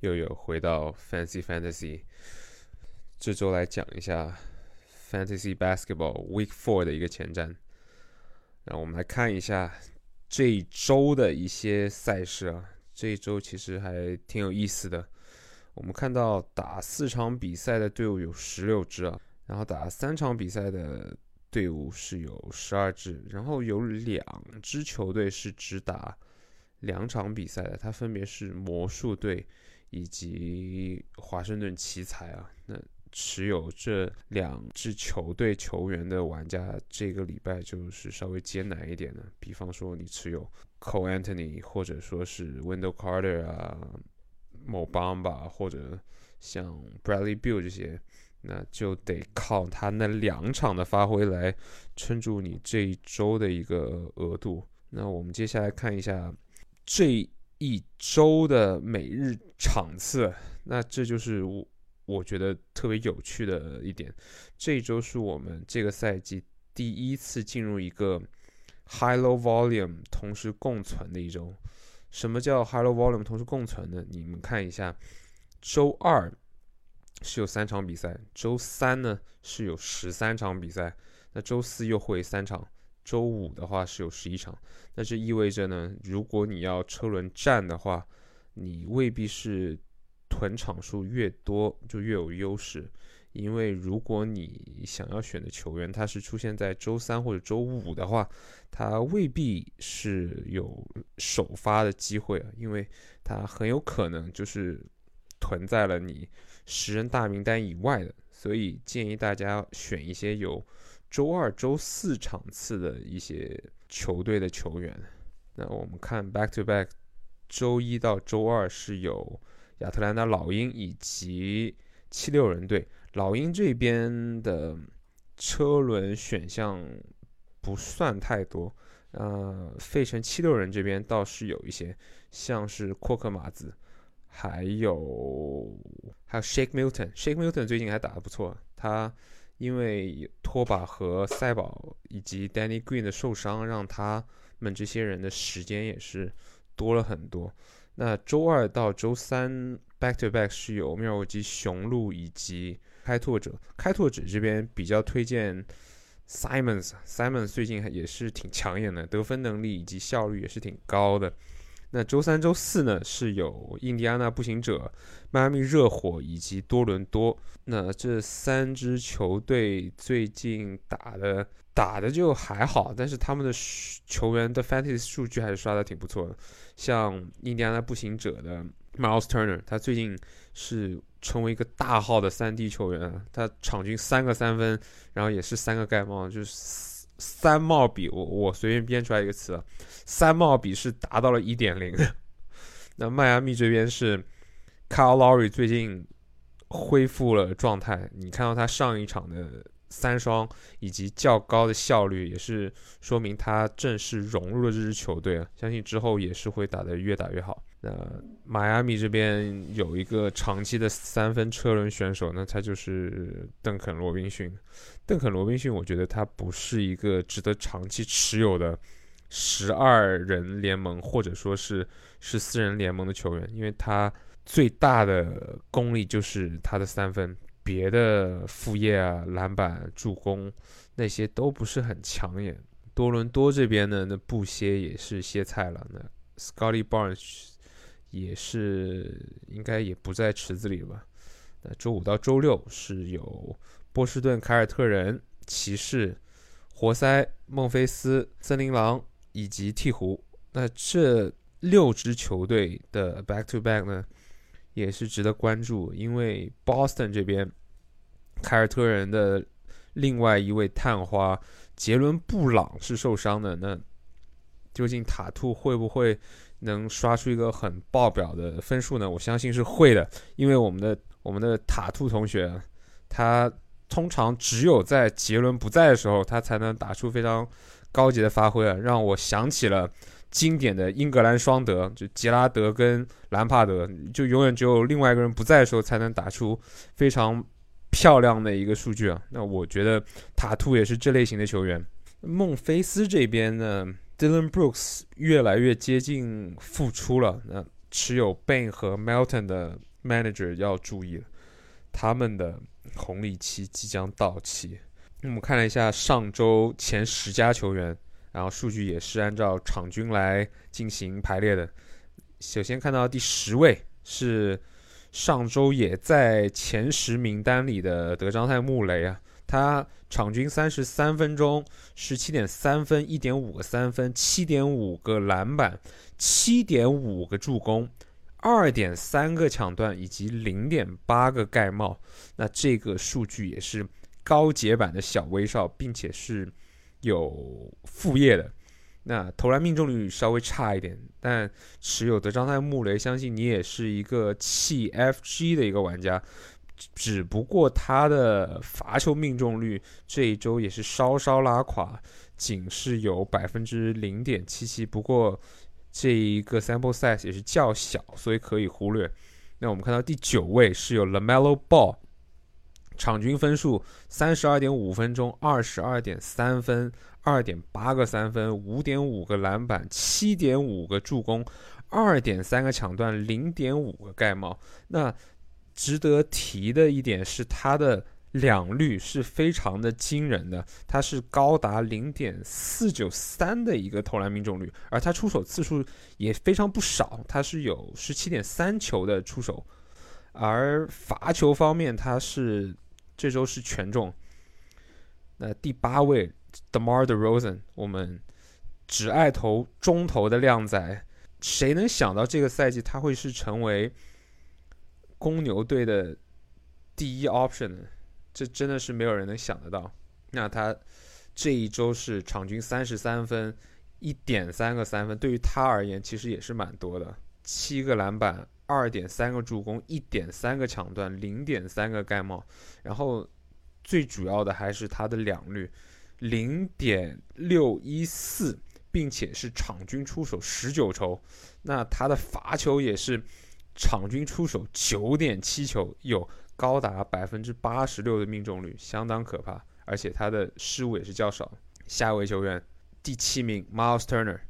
又有回到 Fancy Fantasy，这周来讲一下 Fantasy Basketball Week Four 的一个前瞻。让我们来看一下这一周的一些赛事啊，这一周其实还挺有意思的。我们看到打四场比赛的队伍有十六支啊，然后打三场比赛的队伍是有十二支，然后有两支球队是只打两场比赛的，它分别是魔术队以及华盛顿奇才啊。那持有这两支球队球员的玩家，这个礼拜就是稍微艰难一点的。比方说，你持有 Co Anthony 或者说是 Wendell Carter 啊、某邦吧或者像 Bradley Beal 这些，那就得靠他那两场的发挥来撑住你这一周的一个额度。那我们接下来看一下这一周的每日场次，那这就是我。我觉得特别有趣的一点，这一周是我们这个赛季第一次进入一个 high low volume 同时共存的一周。什么叫 high low volume 同时共存呢？你们看一下，周二是有三场比赛，周三呢是有十三场比赛，那周四又会三场，周五的话是有十一场。那这意味着呢，如果你要车轮战的话，你未必是。囤场数越多就越有优势，因为如果你想要选的球员他是出现在周三或者周五的话，他未必是有首发的机会啊，因为他很有可能就是囤在了你十人大名单以外的，所以建议大家选一些有周二、周四场次的一些球队的球员。那我们看 back to back，周一到周二是有。亚特兰大老鹰以及七六人队，老鹰这边的车轮选项不算太多，呃，费城七六人这边倒是有一些，像是库克马兹，还有还有 Shake Milton，Shake Milton 最近还打得不错，他因为托把和塞宝以及 Danny Green 的受伤，让他们这些人的时间也是多了很多。那周二到周三 back to back 是有妙尔基雄鹿以及开拓者，开拓者这边比较推荐 Simons，Simons 最近也是挺抢眼的，得分能力以及效率也是挺高的。那周三、周四呢是有印第安纳步行者、迈阿密热火以及多伦多。那这三支球队最近打的打的就还好，但是他们的球员的 fantasy 数据还是刷的挺不错的。像印第安纳步行者的 Miles Turner，他最近是成为一个大号的三 D 球员，他场均三个三分，然后也是三个盖帽，就是三帽比。我我随便编出来一个词，三帽比是达到了一点零。那迈阿密这边是 Kyle Lowry 最近恢复了状态，你看到他上一场的。三双以及较高的效率，也是说明他正式融入了这支球队啊！相信之后也是会打得越打越好。那迈阿密这边有一个长期的三分车轮选手，那他就是邓肯·罗宾逊。邓肯·罗宾逊，我觉得他不是一个值得长期持有的十二人联盟或者说是十四人联盟的球员，因为他最大的功力就是他的三分。别的副业啊，篮板、助攻那些都不是很抢眼。多伦多这边呢，那布歇也是歇菜了。那 Scotty Barnes 也是应该也不在池子里吧？那周五到周六是有波士顿凯尔特人、骑士、活塞、孟菲斯、森林狼以及鹈鹕。那这六支球队的 back to back 呢？也是值得关注，因为 Boston 这边凯尔特人的另外一位探花杰伦布朗是受伤的，那究竟塔兔会不会能刷出一个很爆表的分数呢？我相信是会的，因为我们的我们的塔兔同学，他通常只有在杰伦不在的时候，他才能打出非常高级的发挥啊，让我想起了。经典的英格兰双德，就吉拉德跟兰帕德，就永远只有另外一个人不在的时候，才能打出非常漂亮的一个数据啊。那我觉得塔图也是这类型的球员。孟菲斯这边呢 Dylan Brooks 越来越接近复出了。那持有 Bain 和 Melton 的 manager 要注意了，他们的红利期即将到期。我们看了一下上周前十家球员，然后数据也是按照场均来进行排列的。首先看到第十位是上周也在前十名单里的德章泰穆雷啊。他场均三十三分钟，十七点三分，一点五个三分，七点五个篮板，七点五个助攻，二点三个抢断，以及零点八个盖帽。那这个数据也是高阶版的小威少，并且是有副业的。那投篮命中率稍微差一点，但持有的张泰穆雷，相信你也是一个弃 FG 的一个玩家。只不过他的罚球命中率这一周也是稍稍拉垮，仅是有百分之零点七七。不过这一个 sample size 也是较小，所以可以忽略。那我们看到第九位是有 Lamelo Ball，场均分数三十二点五分钟，二十二点三分，二点八个三分，五点五个篮板，七点五个助攻，二点三个抢断，零点五个盖帽。那值得提的一点是，他的两率是非常的惊人的，他是高达零点四九三的一个投篮命中率，而他出手次数也非常不少，他是有十七点三球的出手，而罚球方面他是这周是全中。那第八位，Demar Derozan，我们只爱投中投的靓仔，谁能想到这个赛季他会是成为？公牛队的第一 option，呢这真的是没有人能想得到。那他这一周是场均三十三分，一点三个三分，对于他而言其实也是蛮多的。七个篮板，二点三个助攻，一点三个抢断，零点三个盖帽。然后最主要的还是他的两率，零点六一四，并且是场均出手十九球。那他的罚球也是。场均出手九点七球，有高达百分之八十六的命中率，相当可怕。而且他的失误也是较少。下一位球员，第七名 Miles Turner，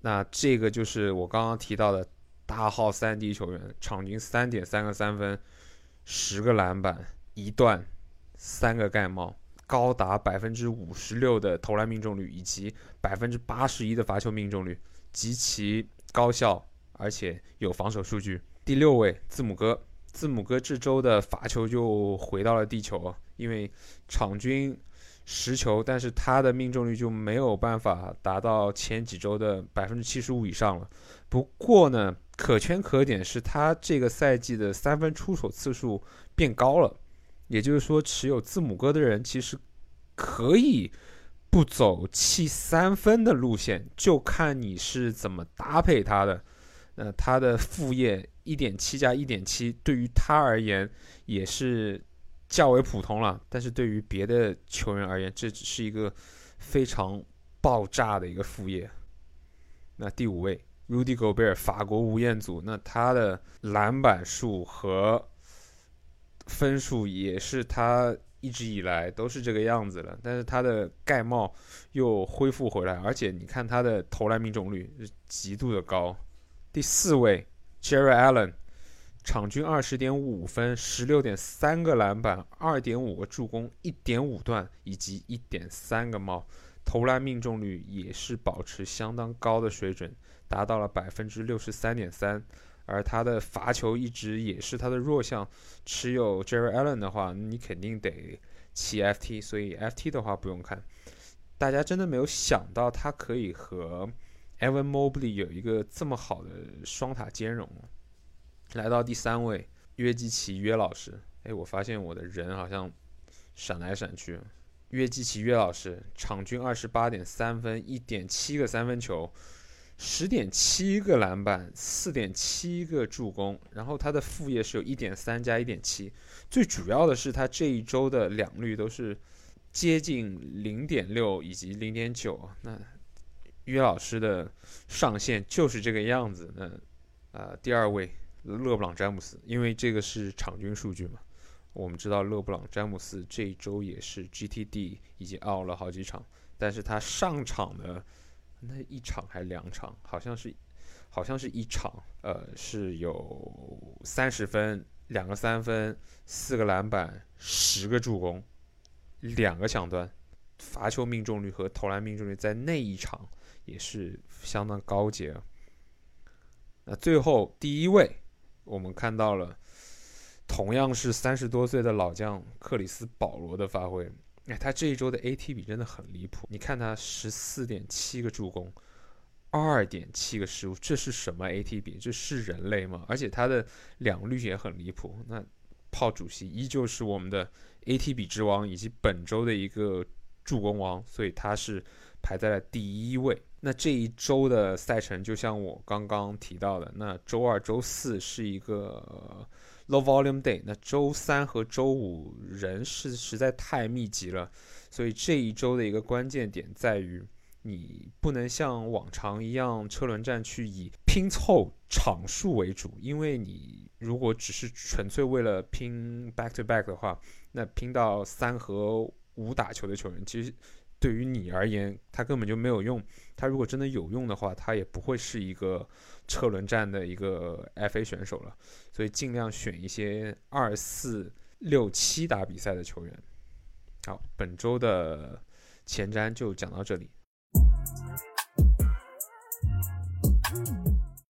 那这个就是我刚刚提到的大号三 D 球员，场均三点三个三分，十个篮板，一段，三个盖帽，高达百分之五十六的投篮命中率，以及百分之八十一的罚球命中率，极其高效。而且有防守数据。第六位字母哥，字母哥这周的罚球就回到了地球，因为场均十球，但是他的命中率就没有办法达到前几周的百分之七十五以上了。不过呢，可圈可点是他这个赛季的三分出手次数变高了，也就是说，持有字母哥的人其实可以不走弃三分的路线，就看你是怎么搭配他的。那他的副业一点七加一点七，对于他而言也是较为普通了。但是对于别的球员而言，这只是一个非常爆炸的一个副业。那第五位，Rudy Gobert，法国吴彦祖，那他的篮板数和分数也是他一直以来都是这个样子了。但是他的盖帽又恢复回来，而且你看他的投篮命中率是极度的高。第四位，Jerry Allen，场均二十点五分，十六点三个篮板，二点五个助攻，一点五段以及一点三个帽，投篮命中率也是保持相当高的水准，达到了百分之六十三点三。而他的罚球一直也是他的弱项。持有 Jerry Allen 的话，你肯定得弃 FT，所以 FT 的话不用看。大家真的没有想到他可以和。Evan Mobley 有一个这么好的双塔兼容，来到第三位，约基奇约老师。哎，我发现我的人好像闪来闪去。约基奇约老师，场均二十八点三分，一点七个三分球，十点七个篮板，四点七个助攻。然后他的副业是有一点三加一点七。最主要的是他这一周的两率都是接近零点六以及零点九。那约老师的上限就是这个样子。那，呃，第二位勒布朗詹姆斯，因为这个是场均数据嘛。我们知道勒布朗詹姆斯这一周也是 GTD 已经 out 了好几场，但是他上场的那一场还两场，好像是好像是一场，呃，是有三十分、两个三分、四个篮板、十个助攻、两个抢断，罚球命中率和投篮命中率在那一场也是相当高阶。那最后第一位，我们看到了同样是三十多岁的老将克里斯保罗的发挥。哎，他这一周的 AT 比真的很离谱。你看他十四点七个助攻，二点七个失误，这是什么 AT 比？这是人类吗？而且他的两率也很离谱。那炮主席依旧是我们的 AT 比之王，以及本周的一个助攻王，所以他是排在了第一位。那这一周的赛程，就像我刚刚提到的，那周二、周四是一个。Low volume day，那周三和周五人是实在太密集了，所以这一周的一个关键点在于，你不能像往常一样车轮战去以拼凑场数为主，因为你如果只是纯粹为了拼 back to back 的话，那拼到三和五打球的球员，其实对于你而言，他根本就没有用。他如果真的有用的话，他也不会是一个。车轮战的一个 FA 选手了，所以尽量选一些二四六七打比赛的球员。好，本周的前瞻就讲到这里。